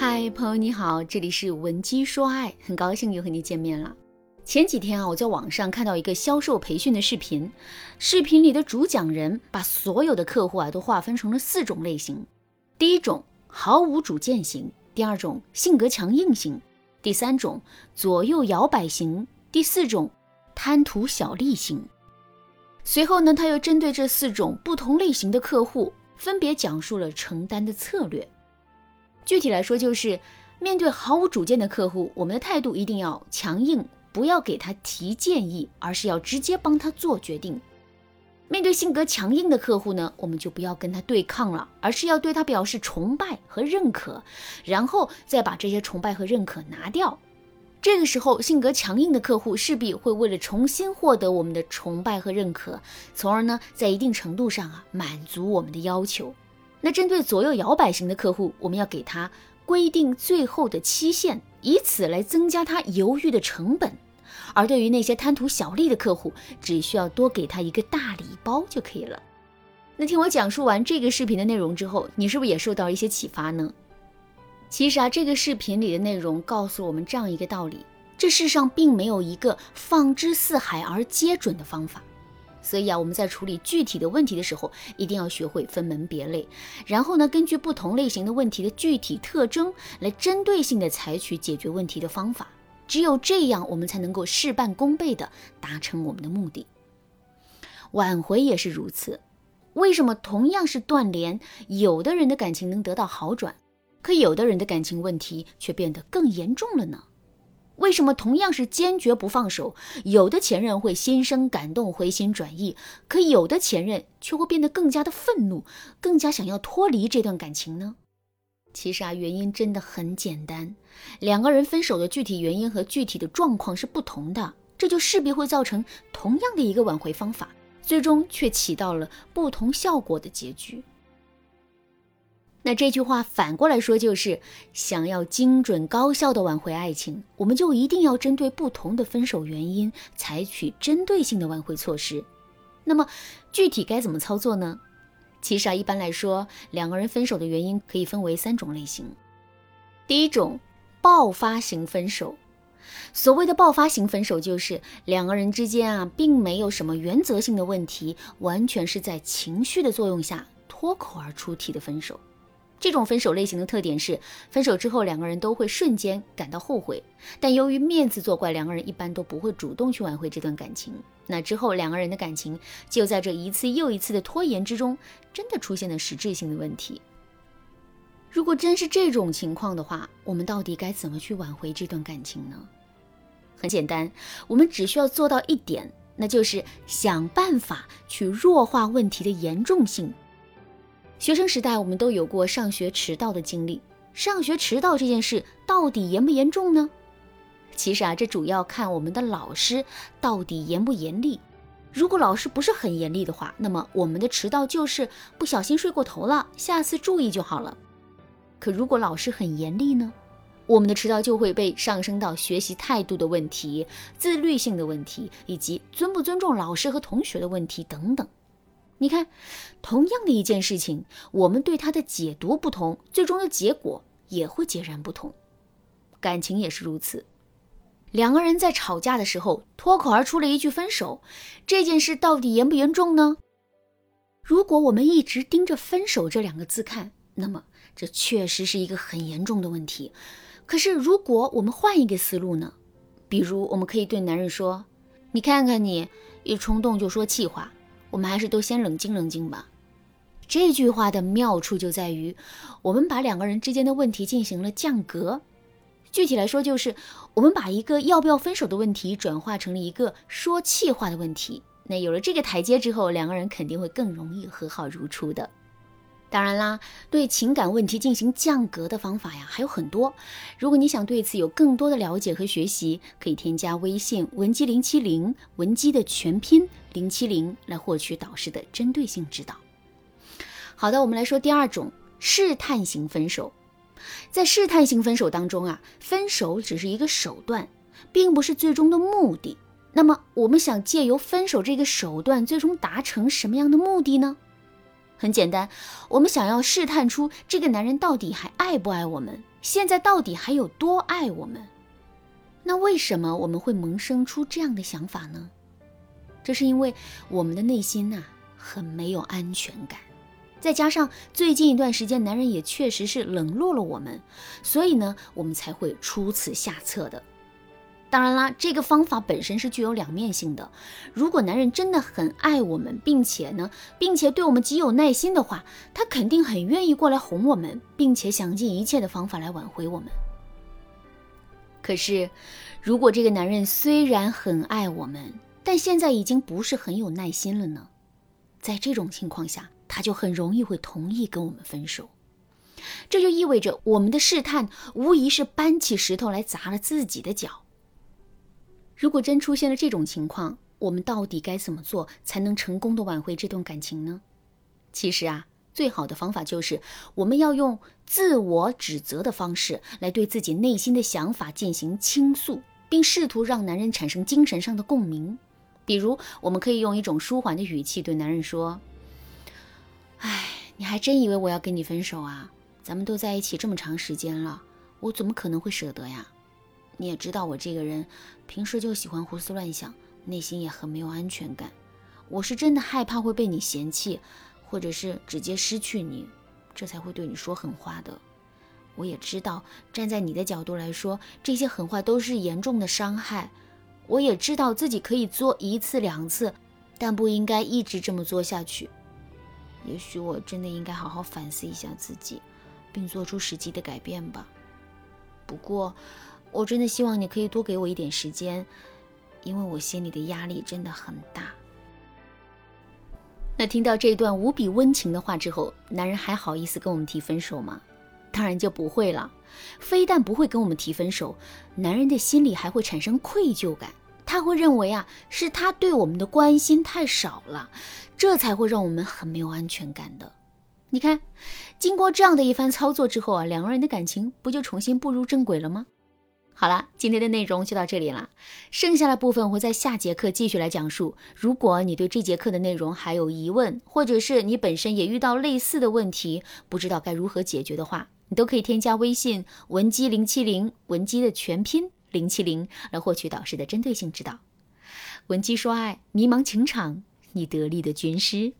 嗨，朋友你好，这里是文姬说爱，很高兴又和你见面了。前几天啊，我在网上看到一个销售培训的视频，视频里的主讲人把所有的客户啊都划分成了四种类型：第一种毫无主见型，第二种性格强硬型，第三种左右摇摆型，第四种贪图小利型。随后呢，他又针对这四种不同类型的客户，分别讲述了承担的策略。具体来说，就是面对毫无主见的客户，我们的态度一定要强硬，不要给他提建议，而是要直接帮他做决定。面对性格强硬的客户呢，我们就不要跟他对抗了，而是要对他表示崇拜和认可，然后再把这些崇拜和认可拿掉。这个时候，性格强硬的客户势必会为了重新获得我们的崇拜和认可，从而呢，在一定程度上啊，满足我们的要求。那针对左右摇摆型的客户，我们要给他规定最后的期限，以此来增加他犹豫的成本；而对于那些贪图小利的客户，只需要多给他一个大礼包就可以了。那听我讲述完这个视频的内容之后，你是不是也受到一些启发呢？其实啊，这个视频里的内容告诉我们这样一个道理：这世上并没有一个放之四海而皆准的方法。所以啊，我们在处理具体的问题的时候，一定要学会分门别类，然后呢，根据不同类型的问题的具体特征，来针对性的采取解决问题的方法。只有这样，我们才能够事半功倍的达成我们的目的。挽回也是如此。为什么同样是断联，有的人的感情能得到好转，可有的人的感情问题却变得更严重了呢？为什么同样是坚决不放手，有的前任会心生感动回心转意，可有的前任却会变得更加的愤怒，更加想要脱离这段感情呢？其实啊，原因真的很简单，两个人分手的具体原因和具体的状况是不同的，这就势必会造成同样的一个挽回方法，最终却起到了不同效果的结局。那这句话反过来说，就是想要精准高效的挽回爱情，我们就一定要针对不同的分手原因，采取针对性的挽回措施。那么具体该怎么操作呢？其实啊，一般来说，两个人分手的原因可以分为三种类型。第一种，爆发型分手。所谓的爆发型分手，就是两个人之间啊，并没有什么原则性的问题，完全是在情绪的作用下脱口而出提的分手。这种分手类型的特点是，分手之后两个人都会瞬间感到后悔，但由于面子作怪，两个人一般都不会主动去挽回这段感情。那之后两个人的感情就在这一次又一次的拖延之中，真的出现了实质性的问题。如果真是这种情况的话，我们到底该怎么去挽回这段感情呢？很简单，我们只需要做到一点，那就是想办法去弱化问题的严重性。学生时代，我们都有过上学迟到的经历。上学迟到这件事到底严不严重呢？其实啊，这主要看我们的老师到底严不严厉。如果老师不是很严厉的话，那么我们的迟到就是不小心睡过头了，下次注意就好了。可如果老师很严厉呢，我们的迟到就会被上升到学习态度的问题、自律性的问题，以及尊不尊重老师和同学的问题等等。你看，同样的一件事情，我们对它的解读不同，最终的结果也会截然不同。感情也是如此，两个人在吵架的时候脱口而出了一句分手，这件事到底严不严重呢？如果我们一直盯着“分手”这两个字看，那么这确实是一个很严重的问题。可是，如果我们换一个思路呢？比如，我们可以对男人说：“你看看你，一冲动就说气话。”我们还是都先冷静冷静吧。这句话的妙处就在于，我们把两个人之间的问题进行了降格。具体来说，就是我们把一个要不要分手的问题转化成了一个说气话的问题。那有了这个台阶之后，两个人肯定会更容易和好如初的。当然啦，对情感问题进行降格的方法呀还有很多。如果你想对此有更多的了解和学习，可以添加微信文姬零七零，文姬的全拼零七零，来获取导师的针对性指导。好的，我们来说第二种试探型分手。在试探性分手当中啊，分手只是一个手段，并不是最终的目的。那么，我们想借由分手这个手段，最终达成什么样的目的呢？很简单，我们想要试探出这个男人到底还爱不爱我们，现在到底还有多爱我们？那为什么我们会萌生出这样的想法呢？这是因为我们的内心呐很没有安全感，再加上最近一段时间男人也确实是冷落了我们，所以呢我们才会出此下策的。当然啦，这个方法本身是具有两面性的。如果男人真的很爱我们，并且呢，并且对我们极有耐心的话，他肯定很愿意过来哄我们，并且想尽一切的方法来挽回我们。可是，如果这个男人虽然很爱我们，但现在已经不是很有耐心了呢？在这种情况下，他就很容易会同意跟我们分手。这就意味着我们的试探无疑是搬起石头来砸了自己的脚。如果真出现了这种情况，我们到底该怎么做才能成功的挽回这段感情呢？其实啊，最好的方法就是我们要用自我指责的方式来对自己内心的想法进行倾诉，并试图让男人产生精神上的共鸣。比如，我们可以用一种舒缓的语气对男人说：“哎，你还真以为我要跟你分手啊？咱们都在一起这么长时间了，我怎么可能会舍得呀？”你也知道我这个人平时就喜欢胡思乱想，内心也很没有安全感。我是真的害怕会被你嫌弃，或者是直接失去你，这才会对你说狠话的。我也知道，站在你的角度来说，这些狠话都是严重的伤害。我也知道自己可以做一次两次，但不应该一直这么做下去。也许我真的应该好好反思一下自己，并做出实际的改变吧。不过。我真的希望你可以多给我一点时间，因为我心里的压力真的很大。那听到这段无比温情的话之后，男人还好意思跟我们提分手吗？当然就不会了。非但不会跟我们提分手，男人的心里还会产生愧疚感，他会认为啊是他对我们的关心太少了，这才会让我们很没有安全感的。你看，经过这样的一番操作之后啊，两个人的感情不就重新步入正轨了吗？好了，今天的内容就到这里了，剩下的部分我会在下节课继续来讲述。如果你对这节课的内容还有疑问，或者是你本身也遇到类似的问题，不知道该如何解决的话，你都可以添加微信文姬零七零，文姬的全拼零七零，来获取导师的针对性指导。闻鸡说爱，迷茫情场，你得力的军师。